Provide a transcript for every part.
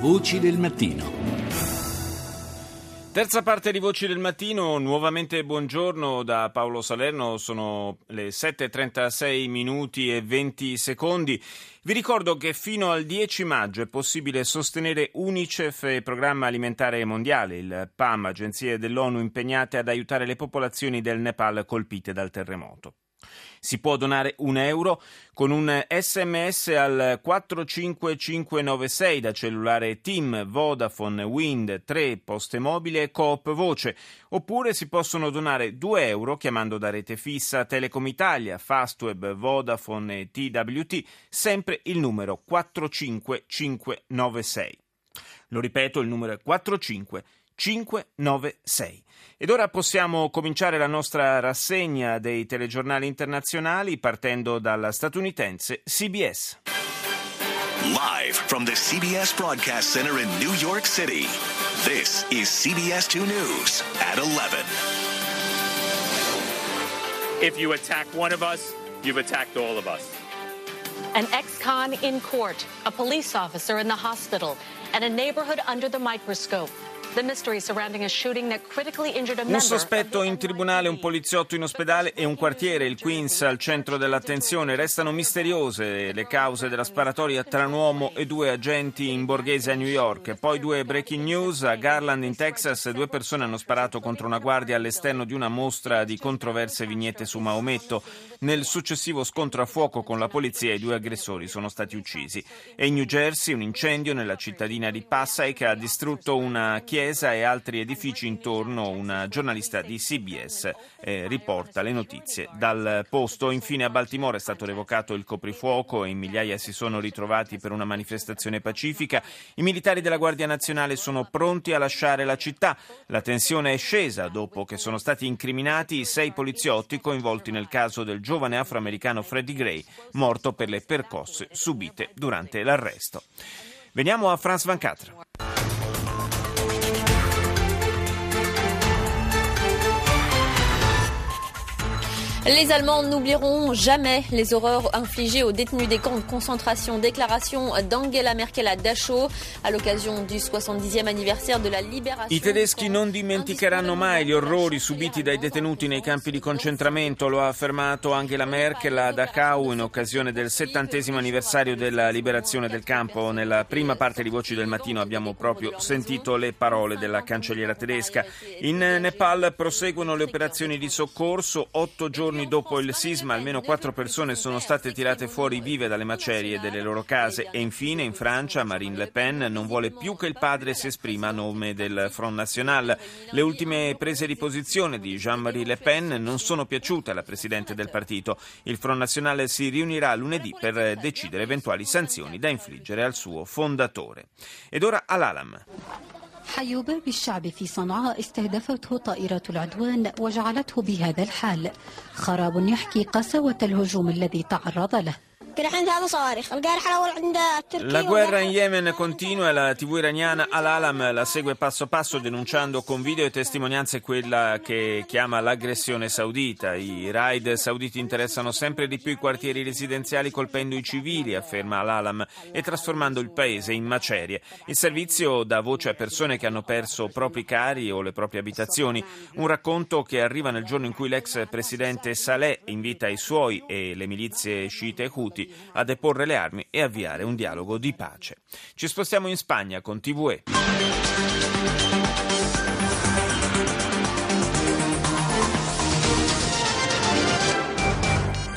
Voci del mattino. Terza parte di Voci del Mattino, nuovamente buongiorno da Paolo Salerno, sono le 7.36 minuti e 20 secondi. Vi ricordo che fino al 10 maggio è possibile sostenere UNICEF e Programma Alimentare Mondiale, il PAM, agenzie dell'ONU impegnate ad aiutare le popolazioni del Nepal colpite dal terremoto. Si può donare un euro con un sms al 45596 da cellulare Team, Vodafone, Wind, 3, Poste Mobile e Coop Voce. Oppure si possono donare 2 euro chiamando da rete fissa Telecom Italia, Fastweb, Vodafone e TWT, sempre il numero 45596. Lo ripeto, il numero è 45596. Ed ora possiamo cominciare la nostra rassegna dei telegiornali internazionali partendo dalla statunitense CBS. Live from the CBS Broadcast Center in New York City, this is CBS 2 News at 11. If you attack one of us, you've attacked all of us. An ex con in court, a police officer in the hospital, and a neighborhood under the microscope. Un sospetto in tribunale, un poliziotto in ospedale e un quartiere, il Queens, al centro dell'attenzione. Restano misteriose le cause della sparatoria tra un uomo e due agenti in borghese a New York. Poi due breaking news. A Garland, in Texas, due persone hanno sparato contro una guardia all'esterno di una mostra di controverse vignette su Maometto. Nel successivo scontro a fuoco con la polizia, i due aggressori sono stati uccisi. E in New Jersey, un incendio nella cittadina di Passaic ha distrutto una chiesa chiesa e altri edifici intorno. Una giornalista di CBS eh, riporta le notizie dal posto. Infine a Baltimora è stato revocato il coprifuoco e migliaia si sono ritrovati per una manifestazione pacifica. I militari della Guardia Nazionale sono pronti a lasciare la città. La tensione è scesa dopo che sono stati incriminati i sei poliziotti coinvolti nel caso del giovane afroamericano Freddie Gray, morto per le percosse subite durante l'arresto. Veniamo a Franz Van Catra. Les Allemands n'oublieront jamais les horreurs infligées aux détenus des camps de concentration. Déclaration d'Angela Merkel a Dachau à l'occasion du 70e anniversaire de la libération. I tedeschi non dimenticheranno mai gli orrori subiti dai detenuti nei campi di concentramento, lo ha affermato Angela Merkel a Dachau in occasione del 70 anniversario della liberazione del campo. Nella prima parte di Voci del Mattino abbiamo proprio sentito le parole della cancelliera tedesca. In Nepal proseguono le operazioni di soccorso, otto giorni giorni dopo il sisma almeno quattro persone sono state tirate fuori vive dalle macerie delle loro case e infine in Francia Marine Le Pen non vuole più che il padre si esprima a nome del Front National. Le ultime prese di posizione di Jean-Marie Le Pen non sono piaciute alla presidente del partito. Il Front National si riunirà lunedì per decidere eventuali sanzioni da infliggere al suo fondatore. Ed ora all'Alam. حيوباب الشعب في صنعاء استهدفته طائرة العدوان وجعلته بهذا الحال. خراب يحكي قساوة الهجوم الذي تعرض له. La guerra in Yemen continua e la TV iraniana Al-Alam la segue passo passo denunciando con video e testimonianze quella che chiama l'aggressione saudita. I raid sauditi interessano sempre di più i quartieri residenziali colpendo i civili, afferma Al-Alam, e trasformando il paese in macerie. Il servizio dà voce a persone che hanno perso propri cari o le proprie abitazioni. Un racconto che arriva nel giorno in cui l'ex presidente Saleh invita i suoi e le milizie sciite Houthi a deporre le armi e avviare un dialogo di pace. Ci spostiamo in Spagna con TVE.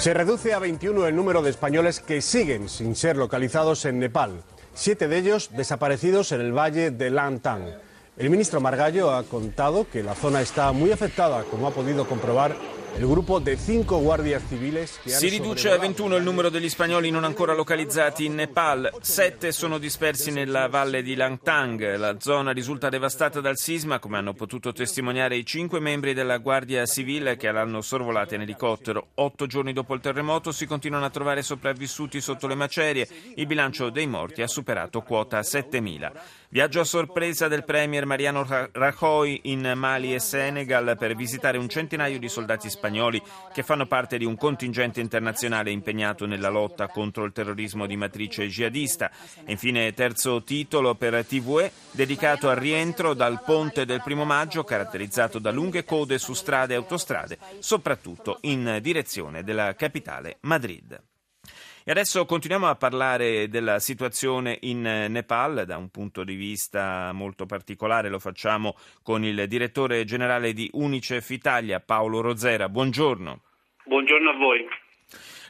Se reduce a 21 el número de españoles que siguen sin ser localizados en Nepal, siete de ellos desaparecidos en el valle de Langtang. El ministro Margallo ha contado que la zona está muy afectada, como ha podido comprobar Il gruppo di cinque guardie civili si riduce a 21 il numero degli spagnoli non ancora localizzati in Nepal. Sette sono dispersi nella valle di Langtang. La zona risulta devastata dal sisma, come hanno potuto testimoniare i cinque membri della Guardia Civile che l'hanno sorvolata in elicottero. Otto giorni dopo il terremoto si continuano a trovare sopravvissuti sotto le macerie. Il bilancio dei morti ha superato quota 7.000. Viaggio a sorpresa del premier Mariano Rajoy in Mali e Senegal per visitare un centinaio di soldati spagnoli che fanno parte di un contingente internazionale impegnato nella lotta contro il terrorismo di matrice jihadista. E infine terzo titolo per TVE dedicato al rientro dal ponte del primo maggio caratterizzato da lunghe code su strade e autostrade, soprattutto in direzione della capitale Madrid. E adesso continuiamo a parlare della situazione in Nepal da un punto di vista molto particolare. Lo facciamo con il direttore generale di Unicef Italia, Paolo Rozera. Buongiorno. Buongiorno a voi.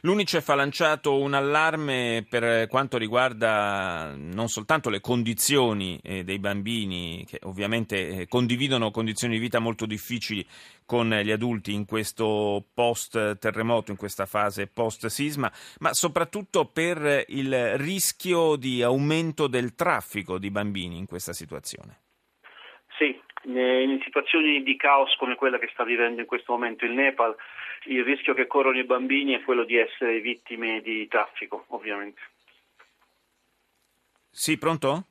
L'Unicef ha lanciato un allarme per quanto riguarda non soltanto le condizioni eh, dei bambini, che ovviamente eh, condividono condizioni di vita molto difficili con gli adulti in questo post terremoto, in questa fase post sisma, ma soprattutto per il rischio di aumento del traffico di bambini in questa situazione. Sì, in situazioni di caos come quella che sta vivendo in questo momento il Nepal, il rischio che corrono i bambini è quello di essere vittime di traffico, ovviamente. Sì, pronto?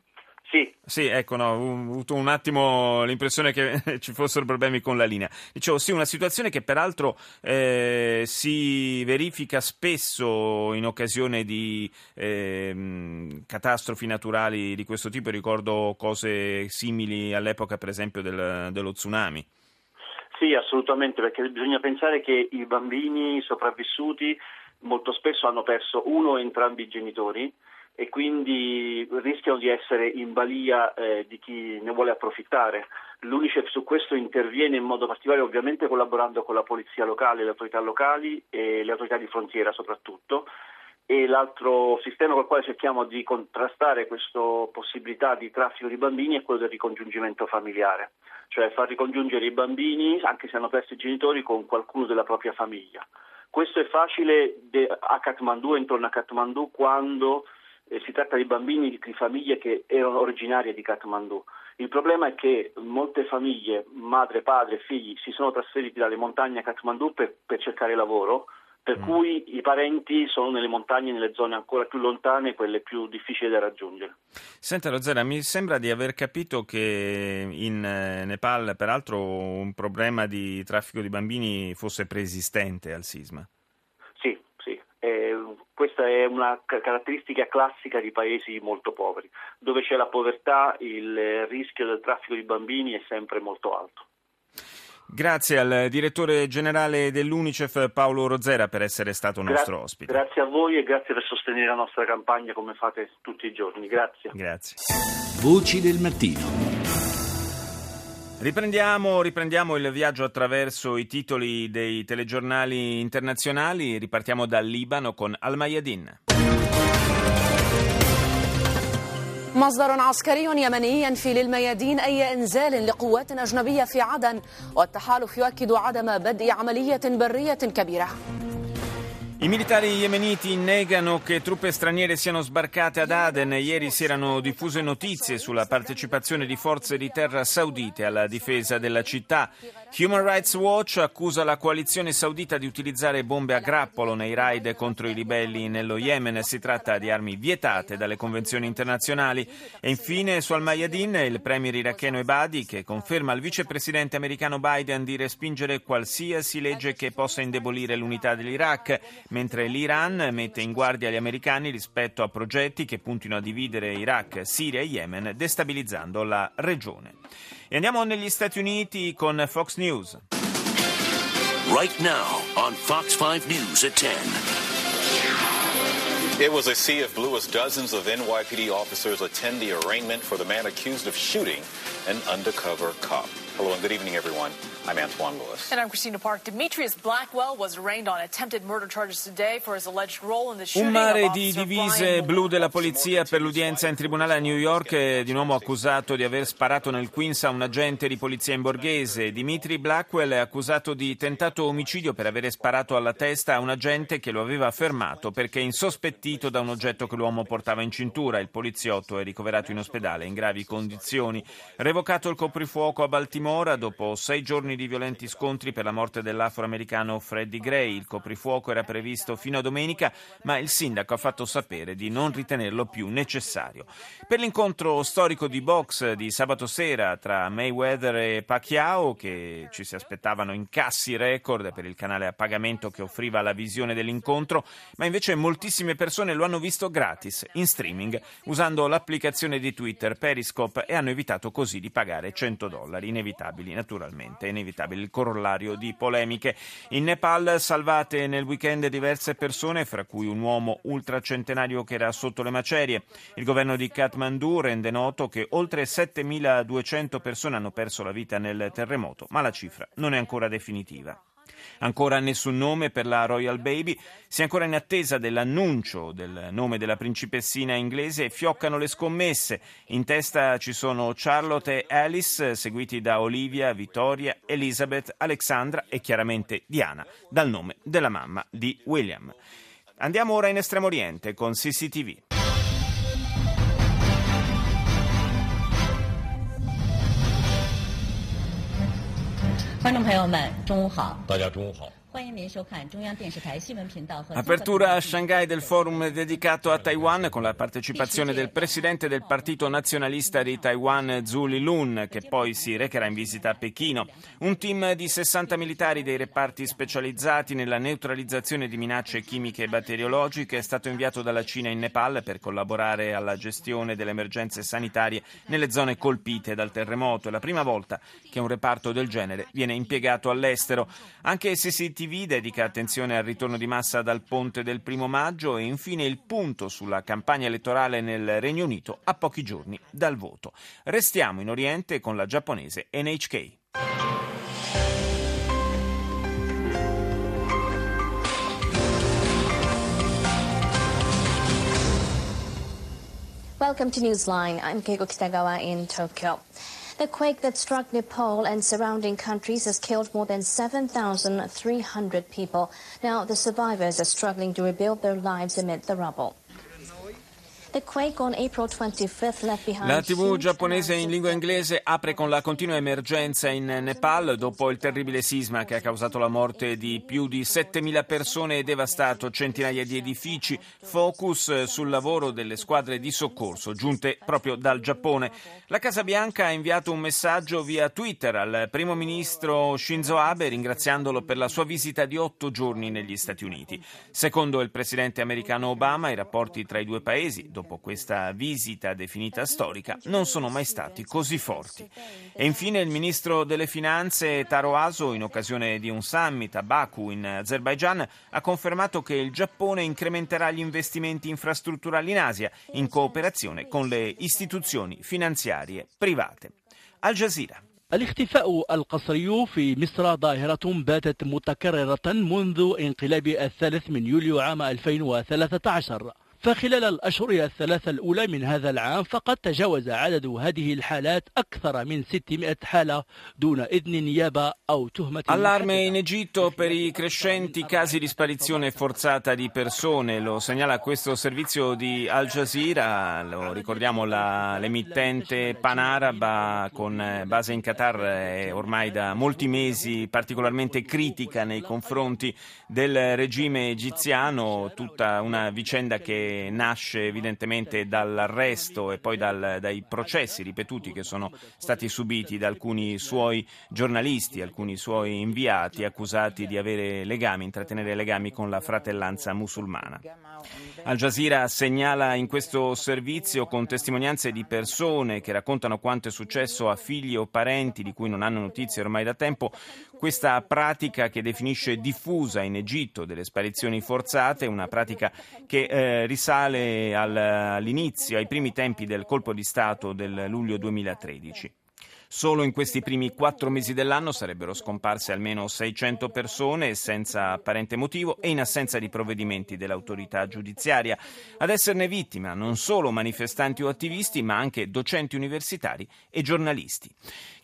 Sì. Sì, ecco, no, ho avuto un attimo l'impressione che ci fossero problemi con la linea. Dicevo, sì, una situazione che peraltro eh, si verifica spesso in occasione di eh, catastrofi naturali di questo tipo. Ricordo cose simili all'epoca, per esempio, del, dello tsunami. Sì, assolutamente, perché bisogna pensare che i bambini sopravvissuti molto spesso hanno perso uno o entrambi i genitori e quindi rischiano di essere in balia eh, di chi ne vuole approfittare. L'Unicef su questo interviene in modo particolare ovviamente collaborando con la polizia locale, le autorità locali e le autorità di frontiera soprattutto e l'altro sistema con il quale cerchiamo di contrastare questa possibilità di traffico di bambini è quello del ricongiungimento familiare, cioè far ricongiungere i bambini, anche se hanno perso i genitori, con qualcuno della propria famiglia. Questo è facile a Kathmandu, intorno a Kathmandu, quando eh, si tratta di bambini di famiglie che erano originarie di Kathmandu. Il problema è che molte famiglie, madre, padre, figli, si sono trasferiti dalle montagne a Kathmandu per, per cercare lavoro, per mm. cui i parenti sono nelle montagne, nelle zone ancora più lontane, quelle più difficili da raggiungere. Senta Rozera, mi sembra di aver capito che in eh, Nepal, peraltro, un problema di traffico di bambini fosse preesistente al sisma. Eh, questa è una caratteristica classica di paesi molto poveri. Dove c'è la povertà il rischio del traffico di bambini è sempre molto alto. Grazie al direttore generale dell'Unicef Paolo Rozera per essere stato Gra- nostro ospite. Grazie a voi e grazie per sostenere la nostra campagna come fate tutti i giorni. Grazie. Grazie. Voci del mattino. Riprendiamo, riprendiamo, il viaggio attraverso i titoli dei telegiornali internazionali. Ripartiamo dal Libano con Al-Mayadin. مصدر عسكري يمني ينفي للميادين أي إنزال لقوات أجنبية في عدن والتحالف يؤكد عدم بدء عملية برية كبيرة I militari yemeniti negano che truppe straniere siano sbarcate ad Aden. Ieri si erano diffuse notizie sulla partecipazione di forze di terra saudite alla difesa della città. Human Rights Watch accusa la coalizione saudita di utilizzare bombe a grappolo nei raid contro i ribelli nello Yemen. Si tratta di armi vietate dalle convenzioni internazionali. E infine su Al-Mayadin il premier iracheno Ebadi che conferma al vicepresidente americano Biden di respingere qualsiasi legge che possa indebolire l'unità dell'Iraq mentre l'Iran mette in guardia gli americani rispetto a progetti che puntino a dividere Iraq, Siria e Yemen, destabilizzando la regione. E andiamo negli Stati Uniti con Fox News. Right now on Fox 5 News at 10. It was a sea of blue as dozens of NYPD officers attend the arraignment for the man accused of shooting an undercover cop. Hello and good evening, everyone. I'm Antoine Lewis. And I'm Christina Park. Demetrius Blackwell was arraigned on attempted murder charges today for his alleged role in the shooting Un mare di divise blu della polizia per l'udienza in tribunale a New York è di nuovo accusato di aver sparato nel Queens a un agente di polizia in borghese. Dimitri Blackwell è accusato di tentato omicidio per avere sparato alla testa a un agente che lo aveva fermato perché insospettito da un oggetto che l'uomo portava in cintura. Il poliziotto è ricoverato in ospedale in gravi condizioni. Revocato il coprifuoco a Baltimora dimora dopo sei giorni di violenti scontri per la morte dell'afroamericano Freddie Gray. Il coprifuoco era previsto fino a domenica, ma il sindaco ha fatto sapere di non ritenerlo più necessario. Per l'incontro storico di box di sabato sera tra Mayweather e Pacquiao, che ci si aspettavano incassi record per il canale a pagamento che offriva la visione dell'incontro, ma invece moltissime persone lo hanno visto gratis in streaming usando l'applicazione di Twitter Periscope e hanno evitato così di pagare 100 dollari. Inevitabili, naturalmente, inevitabile il corollario di polemiche. In Nepal salvate nel weekend diverse persone, fra cui un uomo ultracentenario che era sotto le macerie. Il governo di Kathmandu rende noto che oltre 7.200 persone hanno perso la vita nel terremoto, ma la cifra non è ancora definitiva. Ancora nessun nome per la Royal Baby, si è ancora in attesa dell'annuncio del nome della principessina inglese e fioccano le scommesse. In testa ci sono Charlotte e Alice, seguiti da Olivia, Vittoria, Elizabeth, Alexandra e chiaramente Diana, dal nome della mamma di William. Andiamo ora in Estremo Oriente con CCTV. 观众朋友们，中午好！大家中午好。Apertura a Shanghai del forum dedicato a Taiwan con la partecipazione del presidente del Partito Nazionalista di Taiwan Zhu Lilun che poi si recherà in visita a Pechino. Un team di 60 militari dei reparti specializzati nella neutralizzazione di minacce chimiche e batteriologiche è stato inviato dalla Cina in Nepal per collaborare alla gestione delle emergenze sanitarie nelle zone colpite dal terremoto. È la prima volta che un reparto del genere viene impiegato all'estero. Anche se si TV dedica attenzione al ritorno di massa dal ponte del primo maggio e infine il punto sulla campagna elettorale nel Regno Unito a pochi giorni dal voto. Restiamo in Oriente con la giapponese NHK. Welcome to Newsline. I'm Keiko Kitagawa in Tokyo. The quake that struck Nepal and surrounding countries has killed more than 7,300 people. Now, the survivors are struggling to rebuild their lives amid the rubble. La TV giapponese in lingua inglese apre con la continua emergenza in Nepal dopo il terribile sisma che ha causato la morte di più di 7.000 persone e devastato centinaia di edifici. Focus sul lavoro delle squadre di soccorso giunte proprio dal Giappone. La Casa Bianca ha inviato un messaggio via Twitter al primo ministro Shinzo Abe ringraziandolo per la sua visita di otto giorni negli Stati Uniti. Secondo il presidente americano Obama, i rapporti tra i due paesi, dopo questa visita definita storica, non sono mai stati così forti. E infine il ministro delle Finanze Taro Aso, in occasione di un summit a Baku in Azerbaijan, ha confermato che il Giappone incrementerà gli investimenti infrastrutturali in Asia in cooperazione con le istituzioni finanziarie private. Al Jazeera. الاختفاء القسري في مصر ظاهرة باتت متكررة منذ انقلاب الثالث من يوليو عام 2013 فخلال الأشهر الثلاثة الأولى من هذا العام فقد تجاوز عدد هذه الحالات أكثر من 600 حالة دون إذن نيابة أو تهمة Allarme in Egitto per i crescenti casi di sparizione forzata di persone, lo segnala questo servizio di Al Jazeera, lo ricordiamo la, l'emittente panaraba con base in Qatar è ormai da molti mesi particolarmente critica nei confronti del regime egiziano, tutta una vicenda che nasce evidentemente dall'arresto e poi dal, dai processi ripetuti che sono stati subiti da alcuni suoi giornalisti, alcuni suoi inviati accusati di avere legami, intrattenere legami con la fratellanza musulmana. Al Jazeera segnala in questo servizio con testimonianze di persone che raccontano quanto è successo a figli o parenti di cui non hanno notizie ormai da tempo, questa pratica che definisce diffusa in Egitto delle sparizioni forzate, una pratica che eh, risale al, all'inizio, ai primi tempi del colpo di Stato del luglio 2013. Solo in questi primi quattro mesi dell'anno sarebbero scomparse almeno 600 persone senza apparente motivo e in assenza di provvedimenti dell'autorità giudiziaria. Ad esserne vittima non solo manifestanti o attivisti, ma anche docenti universitari e giornalisti.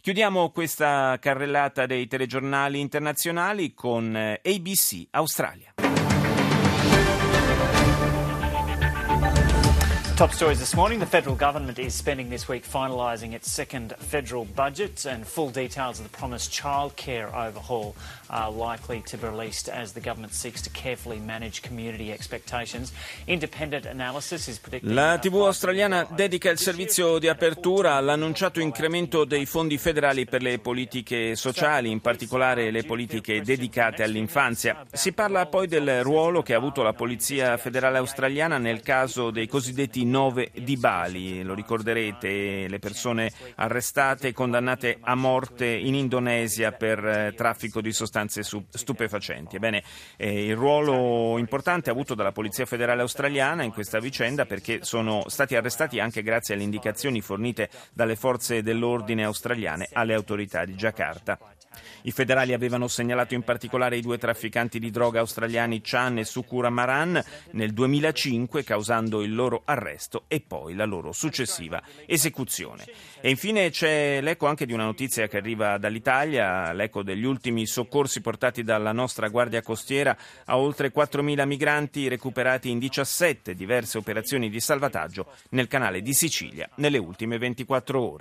Chiudiamo questa carrellata dei telegiornali internazionali con eh, ABC Australia. Top stories this morning. The federal government is spending this week finalising its second federal budget, and full details of the promised childcare overhaul are likely to be released as the government seeks to carefully manage community expectations. Independent analysis is predicting. La TV australiana dedica il servizio di apertura all'annunciato incremento dei fondi federali per le politiche sociali, in particolare le politiche dedicate all'infanzia. Si parla poi del ruolo che ha avuto la Polizia federale australiana nel caso dei cosiddetti 9 di Bali, lo ricorderete, le persone arrestate e condannate a morte in Indonesia per eh, traffico di sostanze stupefacenti. Ebbene, eh, il ruolo importante avuto dalla Polizia federale australiana in questa vicenda perché sono stati arrestati anche grazie alle indicazioni fornite dalle forze dell'ordine australiane alle autorità di Giacarta. I federali avevano segnalato in particolare i due trafficanti di droga australiani Chan e Sukura Maran nel 2005 causando il loro arresto e poi la loro successiva esecuzione. E infine c'è l'eco anche di una notizia che arriva dall'Italia, l'eco degli ultimi soccorsi portati dalla nostra Guardia Costiera a oltre 4.000 migranti recuperati in 17 diverse operazioni di salvataggio nel canale di Sicilia nelle ultime 24 ore.